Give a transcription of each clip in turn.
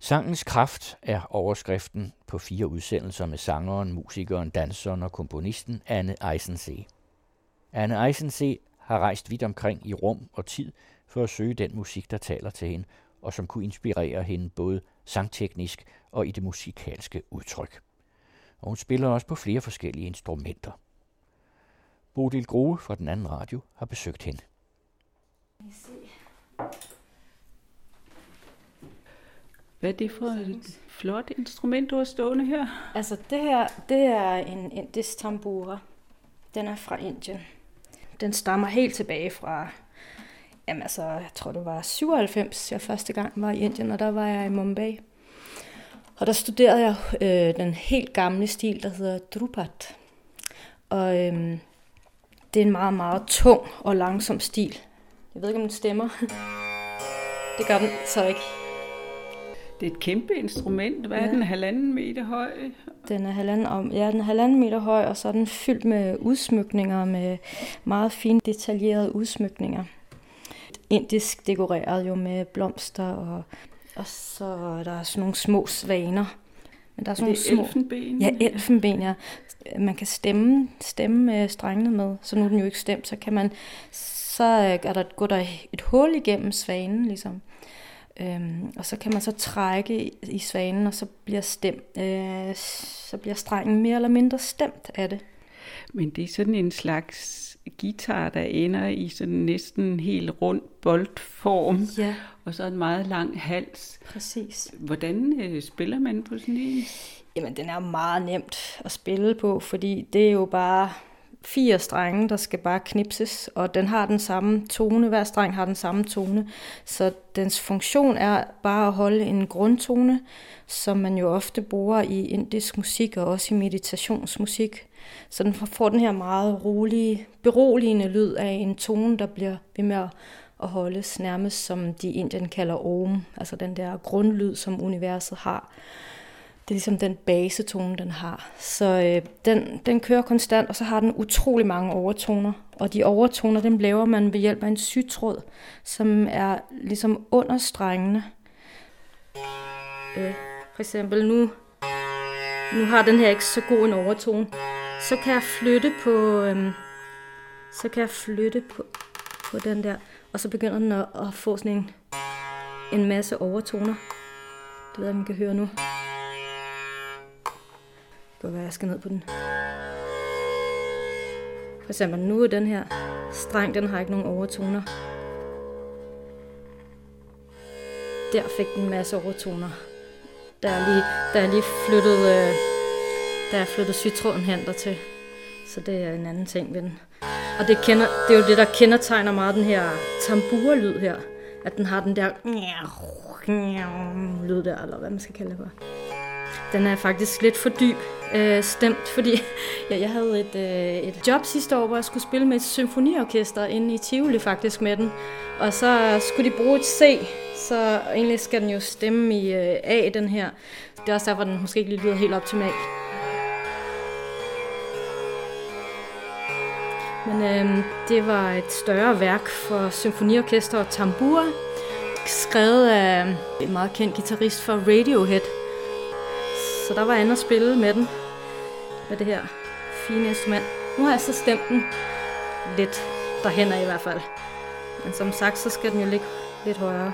Sangens kraft er overskriften på fire udsendelser med sangeren, musikeren, danseren og komponisten Anne Eisensee. Anne Eisensee har rejst vidt omkring i rum og tid for at søge den musik, der taler til hende, og som kunne inspirere hende både sangteknisk og i det musikalske udtryk. Og hun spiller også på flere forskellige instrumenter. Bodil Grohe fra den anden radio har besøgt hende. Hvad er det for et flot instrument, du har stående her? Altså det her, det er en indisk tambura. Den er fra Indien. Den stammer helt tilbage fra, jamen altså, jeg tror det var 97, jeg første gang var i Indien, og der var jeg i Mumbai. Og der studerede jeg øh, den helt gamle stil, der hedder Drupat. Og øh, det er en meget, meget tung og langsom stil. Jeg ved ikke, om den stemmer. Det gør den så ikke. Det er et kæmpe instrument. Hvad ja. er den? Halvanden meter høj? Den er halvanden, ja, den er halvanden meter høj, og så er den fyldt med udsmykninger, med meget fine, detaljerede udsmykninger. Indisk dekoreret jo med blomster, og, og så er der sådan nogle små svaner. Men der er sådan er det nogle små, elfenben? Ja, elfenben, ja. Man kan stemme, stemme med strengene med, så nu er den jo ikke stemt, så kan man, så er der, går der et hul igennem svanen, ligesom. Øhm, og så kan man så trække i svanen, og så bliver, stem, øh, så bliver strengen mere eller mindre stemt af det. Men det er sådan en slags guitar, der ender i sådan næsten helt rund boldform, ja. og så en meget lang hals. Præcis. Hvordan øh, spiller man på sådan en? Jamen, den er meget nemt at spille på, fordi det er jo bare fire strenge, der skal bare knipses, og den har den samme tone, hver streng har den samme tone, så dens funktion er bare at holde en grundtone, som man jo ofte bruger i indisk musik og også i meditationsmusik. Så den får den her meget rolige, beroligende lyd af en tone, der bliver ved med at holdes nærmest som de Indien kalder om, altså den der grundlyd, som universet har. Det er ligesom den basetone, den har. Så øh, den, den kører konstant, og så har den utrolig mange overtoner. Og de overtoner, dem laver man ved hjælp af en sytråd, som er ligesom under strengene. Øh, for eksempel nu, nu har den her ikke så god en overtone. Så kan jeg flytte på, øh, så kan jeg flytte på, på den der, og så begynder den at, at få sådan en, en masse overtoner. Det ved jeg, man kan høre nu. Det kan være, jeg skal ned på den. For eksempel nu er den her streng, den har ikke nogen overtoner. Der fik den en masse overtoner. Der er lige, der er lige flyttet, øh, der er flyttet sygtråden hen til. Så det er en anden ting ved den. Og det, kender, det er jo det, der kendetegner meget den her tamburlyd her. At den har den der lyd der, eller hvad man skal kalde det for. Den er faktisk lidt for dyb øh, stemt, fordi ja, jeg havde et, øh, et job sidste år, hvor jeg skulle spille med et symfoniorkester inde i Tivoli faktisk med den. Og så skulle de bruge et C, så egentlig skal den jo stemme i øh, A, den her. Det er også derfor, den måske ikke lige lyder helt optimalt. Men øh, det var et større værk for symfoniorkester og tambura, skrevet af en meget kendt guitarist for Radiohead, så der var andet at spille med den. Med det her fine instrument. Nu har jeg så stemt den lidt derhen i hvert fald. Men som sagt, så skal den jo ligge lidt højere.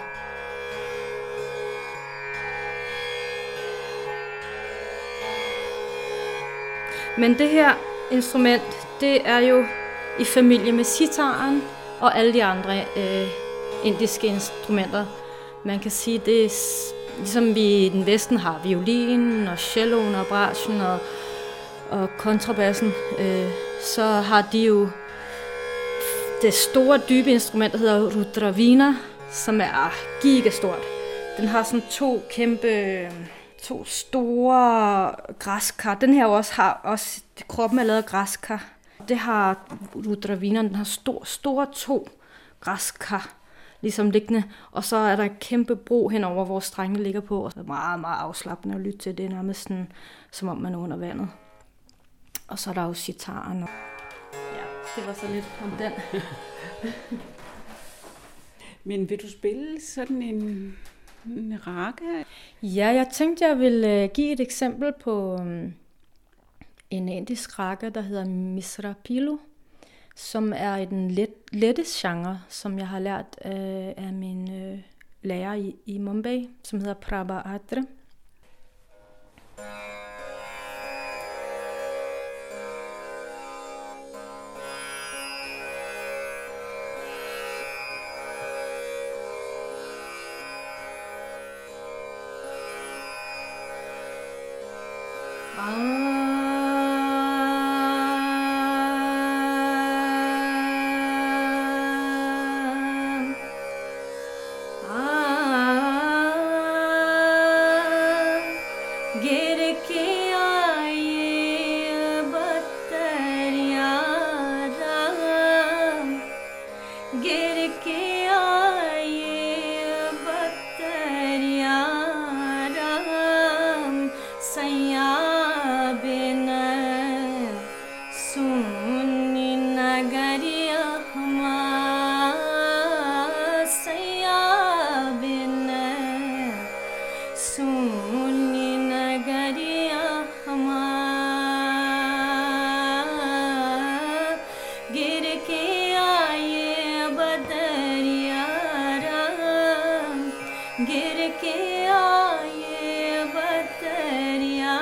Men det her instrument, det er jo i familie med sitaren og alle de andre øh, indiske instrumenter. Man kan sige, det er Ligesom vi i den vesten har violinen og celloen og brasen og, og kontrabassen, øh, så har de jo det store, dybe instrument, der hedder Rudravina, som er gigastort. Den har sådan to kæmpe, øh, to store græskar. Den her også har også, kroppen er lavet af græskar. Det har Rudravina, den har stor, store to græskar ligesom liggende. Og så er der en kæmpe bro henover, hvor strengene ligger på. Og så er meget, meget afslappende at lytte til. Det er nærmest sådan, som om man er under vandet. Og så er der jo sitaren. Og... Ja, det var så lidt om den. Men vil du spille sådan en en raga? Ja, jeg tænkte, jeg ville give et eksempel på um, en indisk raga, der hedder Misra Pilu, som er i den let, lette genre, som jeg har lært øh, af min øh, lærer i, i Mumbai, som hedder Prabha के आए बतरिया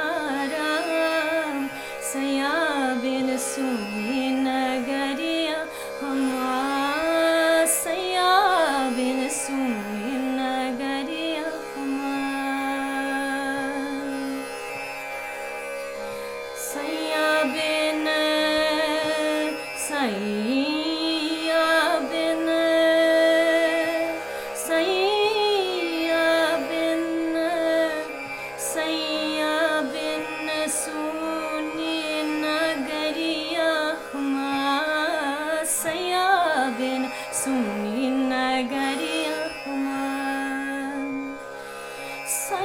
Misra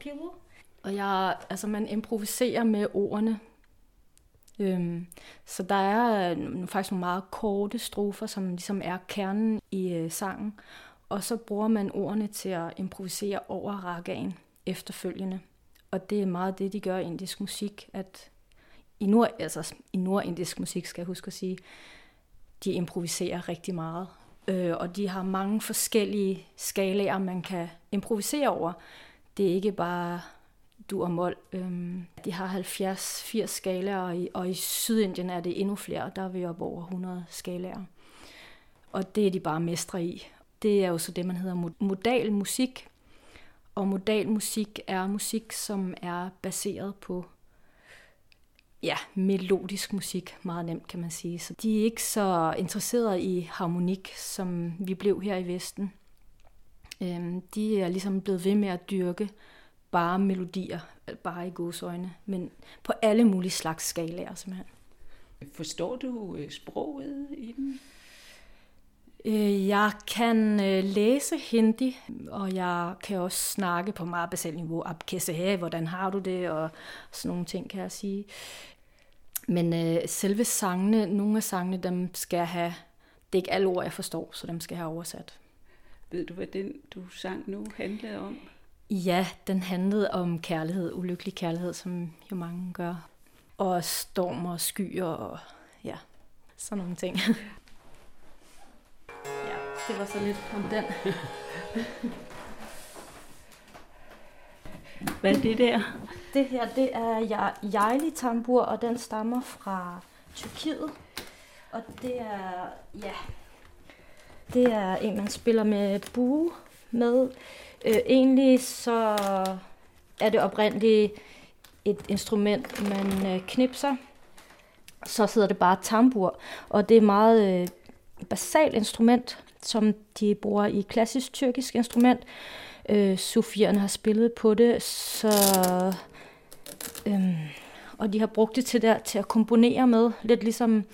Pivo. Og jeg, altså man improviserer med ordene. Øhm, så der er øh, faktisk nogle meget korte strofer, som ligesom er kernen i øh, sangen. Og så bruger man ordene til at improvisere over ragaen efterfølgende. Og det er meget det, de gør i indisk musik, at i, nord, altså, i nordindisk musik, skal jeg huske at sige, de improviserer rigtig meget. Øh, og de har mange forskellige skalaer, man kan improvisere over det er ikke bare du og mol. Øhm, de har 70-80 skalaer, og i, og i Sydindien er det endnu flere. Der er vi op over 100 skalaer. Og det er de bare mestre i. Det er jo så det, man hedder modal musik. Og modal musik er musik, som er baseret på ja, melodisk musik, meget nemt kan man sige. Så de er ikke så interesserede i harmonik, som vi blev her i Vesten. Øhm, de er ligesom blevet ved med at dyrke bare melodier, bare i godsøjne, men på alle mulige slags skalaer simpelthen. Forstår du øh, sproget i den? Øh, jeg kan øh, læse hindi, og jeg kan også snakke på meget basalt niveau. Abkese hvordan har du det, og sådan nogle ting kan jeg sige. Men øh, selve sangene, nogle af sangene, dem skal have, det er ikke alle ord, jeg forstår, så dem skal jeg have oversat. Ved du, hvad den, du sang nu, handlede om? Ja, den handlede om kærlighed, ulykkelig kærlighed, som jo mange gør. Og storm og skyer og ja, sådan nogle ting. ja, det var så lidt om den. Hvad er det der? Det her, det er Jejli tambur, og den stammer fra Tyrkiet. Og det er, ja, det er en, man spiller med bue med. Øh, egentlig så er det oprindeligt et instrument, man øh, knipser. Så sidder det bare tambur, og det er meget øh, basalt instrument, som de bruger i klassisk tyrkisk instrument. Øh, Sofierne har spillet på det, så øh, og de har brugt det til, der, til at komponere med, lidt ligesom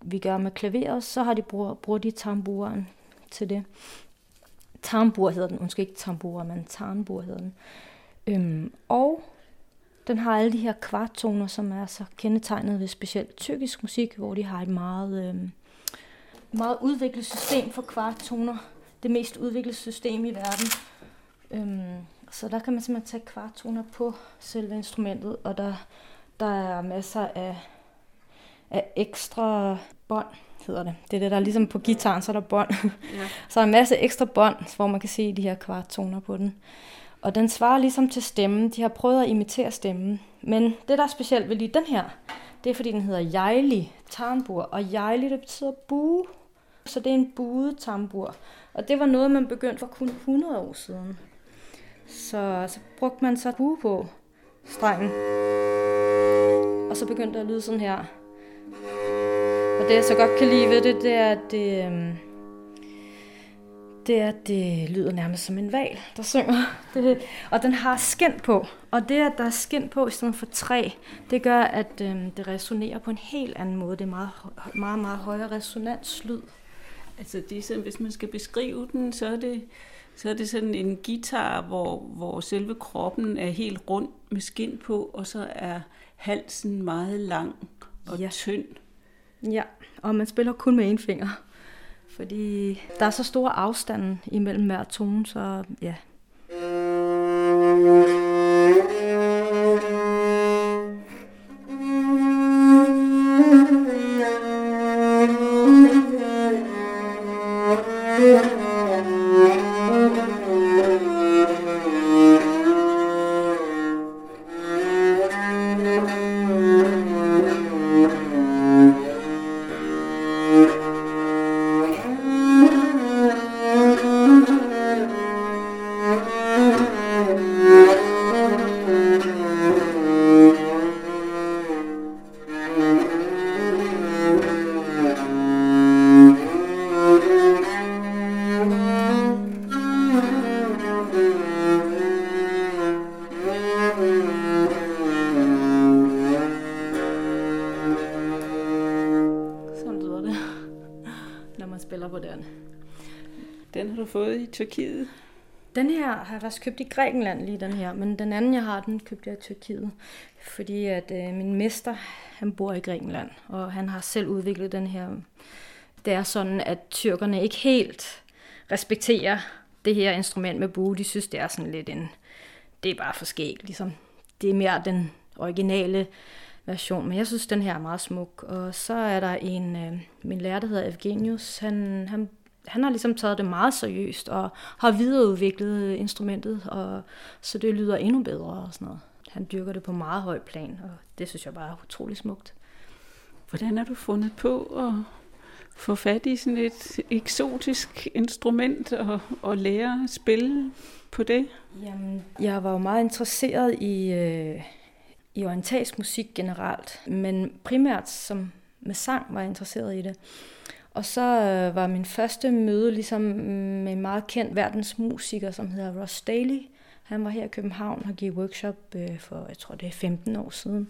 vi gør med klaveret, så har de bruger, bruger de tamburen til det. Tambur hedder den, måske ikke tambur, men tambur hedder den. Øhm, og den har alle de her kvarttoner, som er så kendetegnet ved specielt tyrkisk musik, hvor de har et meget, øhm, meget udviklet system for kvarttoner. Det mest udviklede system i verden. Øhm, så der kan man simpelthen tage kvarttoner på selve instrumentet, og der, der er masser af, af ekstra bånd, hedder det. Det er det, der er ligesom på gitaren, så er der bånd. Ja. så er der en masse ekstra bånd, hvor man kan se de her kvarttoner på den. Og den svarer ligesom til stemmen. De har prøvet at imitere stemmen. Men det, der er specielt ved lige den her, det er, fordi den hedder Jejli Tarnbur. Og Jejli, det betyder bue. Så det er en buet tambur. Og det var noget, man begyndte for kun 100 år siden. Så, så brugte man så bue på strengen. Og så begyndte det at lyde sådan her. Det jeg så godt kan lide ved det, det er, at det, øhm, det er, at det lyder nærmest som en val, der synger. Det, og den har skin på. Og det, at der er skin på i stedet for træ, det gør, at øhm, det resonerer på en helt anden måde. Det er meget, meget, meget højere resonanslyd. Altså det er sådan, hvis man skal beskrive den, så er det, så er det sådan en guitar, hvor, hvor selve kroppen er helt rund med skin på, og så er halsen meget lang og ja. tynd. Ja, og man spiller kun med en finger. Fordi der er så store afstand imellem hver tone, så ja. Den har du fået i Tyrkiet? Den her har jeg faktisk købt i Grækenland lige den her, men den anden jeg har, den købte jeg i Tyrkiet. Fordi at øh, min mester, han bor i Grækenland, og han har selv udviklet den her. Det er sådan, at tyrkerne ikke helt respekterer det her instrument med bue. De synes, det er sådan lidt en... Det er bare for skægt, ligesom. Det er mere den originale version, men jeg synes, den her er meget smuk. Og så er der en, øh, min lærer, der hedder Evgenius, han, han han har ligesom taget det meget seriøst og har videreudviklet instrumentet, og så det lyder endnu bedre og sådan noget. Han dyrker det på meget høj plan, og det synes jeg bare er utrolig smukt. Hvordan har du fundet på at få fat i sådan et eksotisk instrument og, og lære at spille på det? Jamen, jeg var jo meget interesseret i, øh, i orientalsk musik generelt, men primært som med sang var jeg interesseret i det. Og så øh, var min første møde ligesom mm, med en meget kendt verdensmusiker, som hedder Ross Daly. Han var her i København og gav workshop øh, for, jeg tror det er 15 år siden.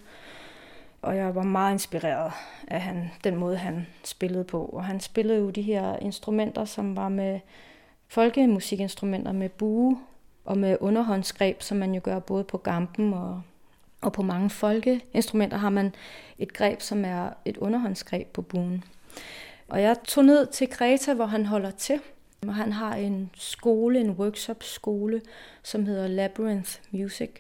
Og jeg var meget inspireret af han, den måde, han spillede på. Og han spillede jo de her instrumenter, som var med folkemusikinstrumenter med bue og med underhåndsgreb, som man jo gør både på gampen og, og på mange folkeinstrumenter har man et greb, som er et underhåndsgreb på buen. Og jeg tog ned til Kreta, hvor han holder til. Og han har en skole, en workshop-skole, som hedder Labyrinth Music.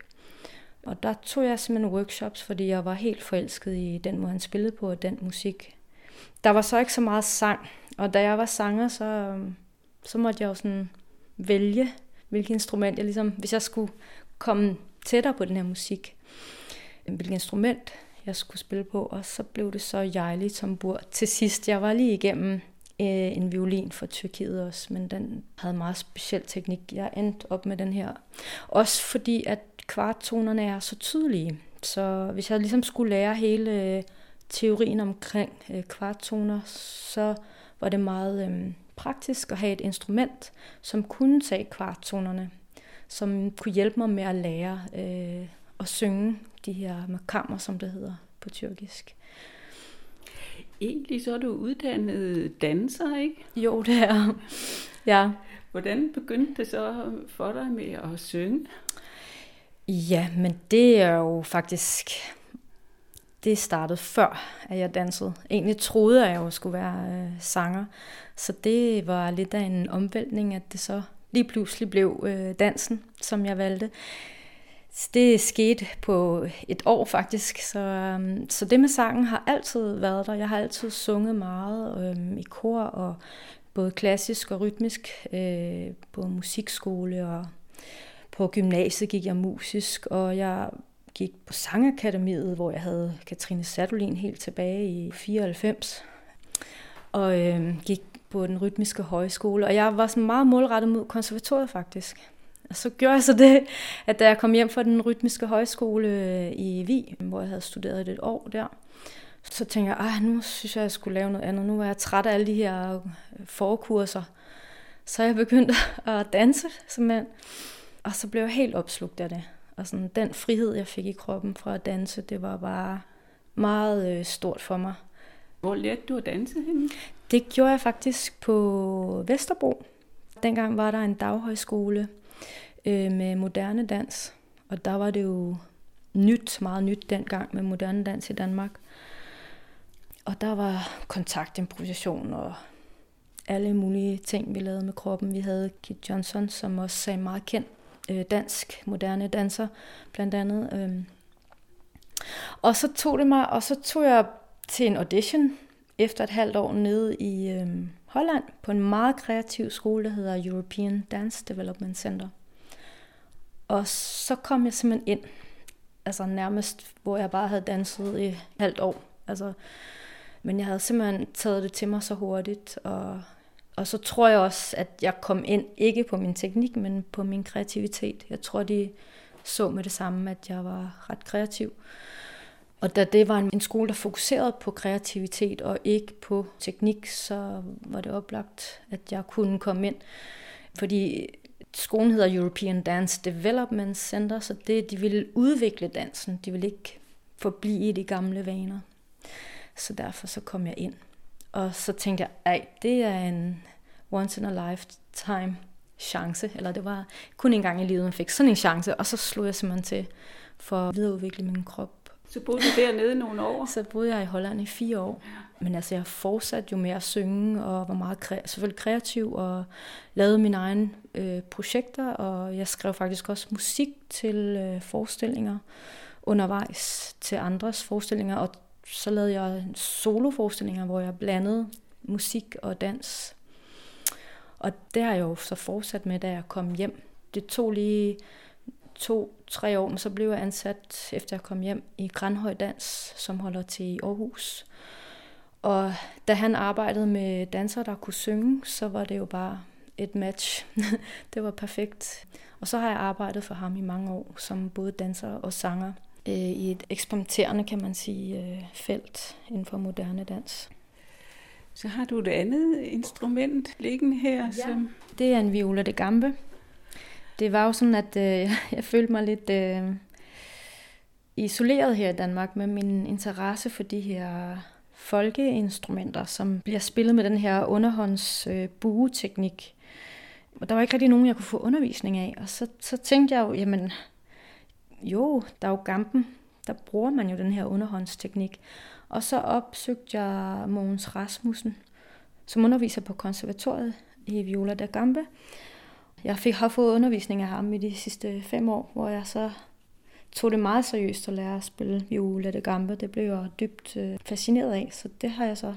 Og der tog jeg simpelthen workshops, fordi jeg var helt forelsket i den måde, han spillede på, og den musik. Der var så ikke så meget sang, og da jeg var sanger, så, øhm, så måtte jeg jo sådan vælge, hvilket instrument jeg ligesom, hvis jeg skulle komme tættere på den her musik. Hvilket instrument jeg skulle spille på, og så blev det så Jejli Tambur til sidst. Jeg var lige igennem øh, en violin fra Tyrkiet også, men den havde meget speciel teknik. Jeg endte op med den her. Også fordi, at kvarttonerne er så tydelige. Så hvis jeg ligesom skulle lære hele øh, teorien omkring øh, kvarttoner, så var det meget øh, praktisk at have et instrument, som kunne tage kvarttonerne, som kunne hjælpe mig med at lære øh, at synge de her makammer, som det hedder på tyrkisk. Egentlig så er du uddannet danser, ikke? Jo, det er Ja. Hvordan begyndte det så for dig med at synge? Ja, men det er jo faktisk... Det startede før, at jeg dansede. Egentlig troede jeg jo skulle være øh, sanger. Så det var lidt af en omvæltning, at det så lige pludselig blev øh, dansen, som jeg valgte. Det skete på et år faktisk, så, øhm, så det med sangen har altid været der. Jeg har altid sunget meget øhm, i kor, og både klassisk og rytmisk, øh, på musikskole og på gymnasiet gik jeg musisk, og jeg gik på Sangakademiet, hvor jeg havde Katrine Sadolin helt tilbage i 94, og øh, gik på den rytmiske højskole, og jeg var sådan meget målrettet mod konservatoriet faktisk. Og så gjorde jeg så det, at da jeg kom hjem fra den rytmiske højskole øh, i Vi, hvor jeg havde studeret et år der, så tænkte jeg, at nu synes jeg, at jeg skulle lave noget andet. Nu var jeg træt af alle de her øh, forkurser. Så jeg begyndte at danse simpelthen. Og så blev jeg helt opslugt af det. Og sådan, den frihed, jeg fik i kroppen fra at danse, det var bare meget øh, stort for mig. Hvor lærte du at danse henne? Det gjorde jeg faktisk på Vesterbro. Dengang var der en daghøjskole øh, med moderne dans. Og der var det jo nyt, meget nyt dengang med moderne dans i Danmark. Og der var kontaktimprovisation og alle mulige ting, vi lavede med kroppen. Vi havde Kit Johnson, som også er en meget kendt øh, dansk moderne danser, blandt andet. Øh. Og så tog det mig, og så tog jeg til en audition efter et halvt år nede i øh, Holland på en meget kreativ skole, der hedder European Dance Development Center. Og så kom jeg simpelthen ind, altså nærmest, hvor jeg bare havde danset i et halvt år. Altså, men jeg havde simpelthen taget det til mig så hurtigt, og, og så tror jeg også, at jeg kom ind, ikke på min teknik, men på min kreativitet. Jeg tror, de så med det samme, at jeg var ret kreativ. Og da det var en skole, der fokuserede på kreativitet og ikke på teknik, så var det oplagt, at jeg kunne komme ind. Fordi skolen hedder European Dance Development Center, så det, de ville udvikle dansen. De ville ikke forblive i de gamle vaner. Så derfor så kom jeg ind. Og så tænkte jeg, ej, det er en once in a lifetime chance, eller det var kun en gang i livet, man fik sådan en chance, og så slog jeg simpelthen til for at videreudvikle min krop. Så boede du dernede nogle år? Så boede jeg i Holland i fire år. Men altså, jeg fortsatte jo med at synge, og var meget kre- selvfølgelig kreativ, og lavede mine egne øh, projekter, og jeg skrev faktisk også musik til øh, forestillinger undervejs til andres forestillinger, og så lavede jeg soloforestillinger, hvor jeg blandede musik og dans. Og det har jeg jo så fortsat med, da jeg kom hjem. Det tog lige to-tre år, men så blev jeg ansat, efter jeg kom hjem, i Grandhøj Dans, som holder til i Aarhus. Og da han arbejdede med dansere, der kunne synge, så var det jo bare et match. det var perfekt. Og så har jeg arbejdet for ham i mange år, som både danser og sanger øh, i et eksperimenterende, kan man sige, øh, felt inden for moderne dans. Så har du et andet instrument liggende her? Ja. Som... Det er en viola de gambe. Det var jo sådan, at øh, jeg følte mig lidt øh, isoleret her i Danmark med min interesse for de her folkeinstrumenter, som bliver spillet med den her underhånds øh, bueteknik. Og der var ikke rigtig nogen, jeg kunne få undervisning af. Og så, så tænkte jeg jo, jamen, jo, der er jo gampen. Der bruger man jo den her underhåndsteknik. Og så opsøgte jeg Mogens Rasmussen, som underviser på konservatoriet i Viola da Gambe. Jeg fik, har fået undervisning af ham i de sidste fem år, hvor jeg så tog det meget seriøst at lære at spille viola da gambe. Det blev jeg dybt øh, fascineret af, så det har jeg så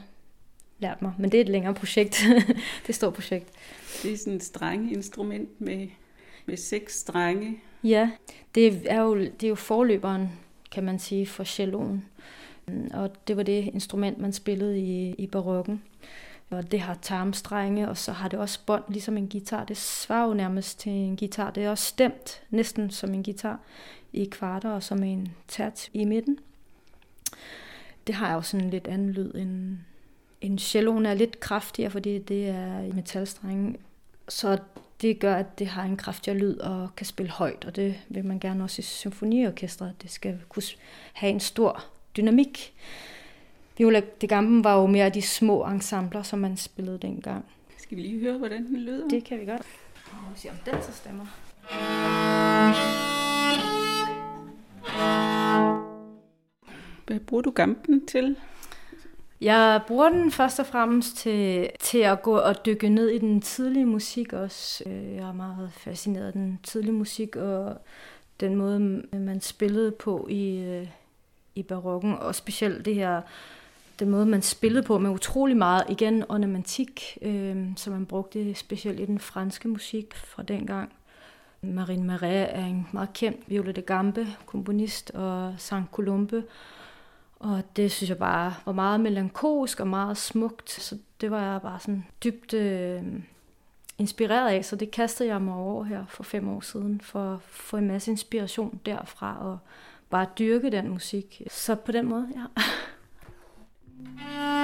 lært mig. Men det er et længere projekt. det er et stort projekt. Det er sådan et strenge instrument med, med seks strenge. Ja, det er jo, det er jo forløberen, kan man sige, for celloen. Og det var det instrument, man spillede i, i barokken. Og det har tarmstrenge, og så har det også bånd, ligesom en guitar. Det svarer jo nærmest til en guitar. Det er også stemt, næsten som en guitar, i kvarter og som en tært i midten. Det har jo sådan en lidt anden lyd end, end celloen er lidt kraftigere, fordi det er i metalstrenge. Så det gør, at det har en kraftigere lyd og kan spille højt, og det vil man gerne også i symfoniorkestret. Det skal kunne have en stor dynamik. Viola de Gamben var jo mere de små ensembler, som man spillede dengang. Skal vi lige høre, hvordan den lyder? Det kan vi godt. Vi se, om den så stemmer. Hvad bruger du Gamben til? Jeg bruger den først og fremmest til, til at gå og dykke ned i den tidlige musik også. Øh, jeg er meget fascineret af den tidlige musik og den måde, man spillede på i, øh, i barokken, og specielt det her, den måde, man spillede på med utrolig meget, igen, ornamentik, øh, som man brugte specielt i den franske musik fra dengang. Marine Marais er en meget kendt Viola de Gambe, komponist, og Saint Colombe, og det synes jeg bare var meget melankolsk og meget smukt, så det var jeg bare sådan dybt øh, inspireret af, så det kastede jeg mig over her for fem år siden, for at få en masse inspiration derfra, og bare dyrke den musik. Så på den måde, ja. Her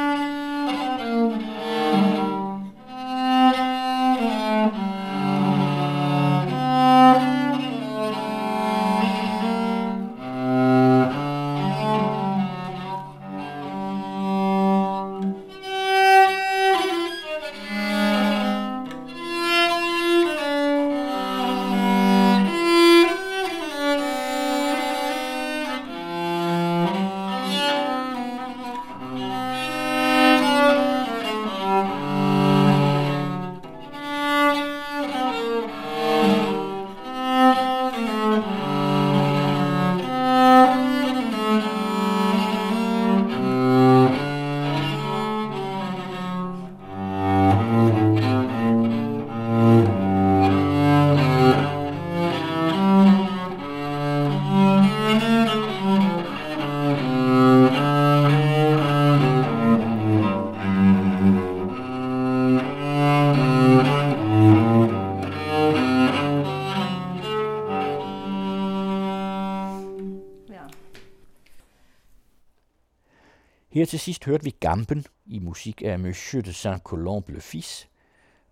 til sidst hørte vi Gampen i musik af Monsieur de Saint-Colombe le Fils.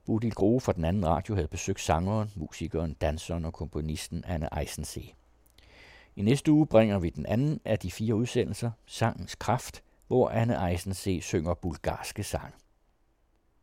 Bodil Grove fra den anden radio havde besøgt sangeren, musikeren, danseren og komponisten Anne Eisensee. I næste uge bringer vi den anden af de fire udsendelser, Sangens Kraft, hvor Anne Eisensee synger bulgarske sange.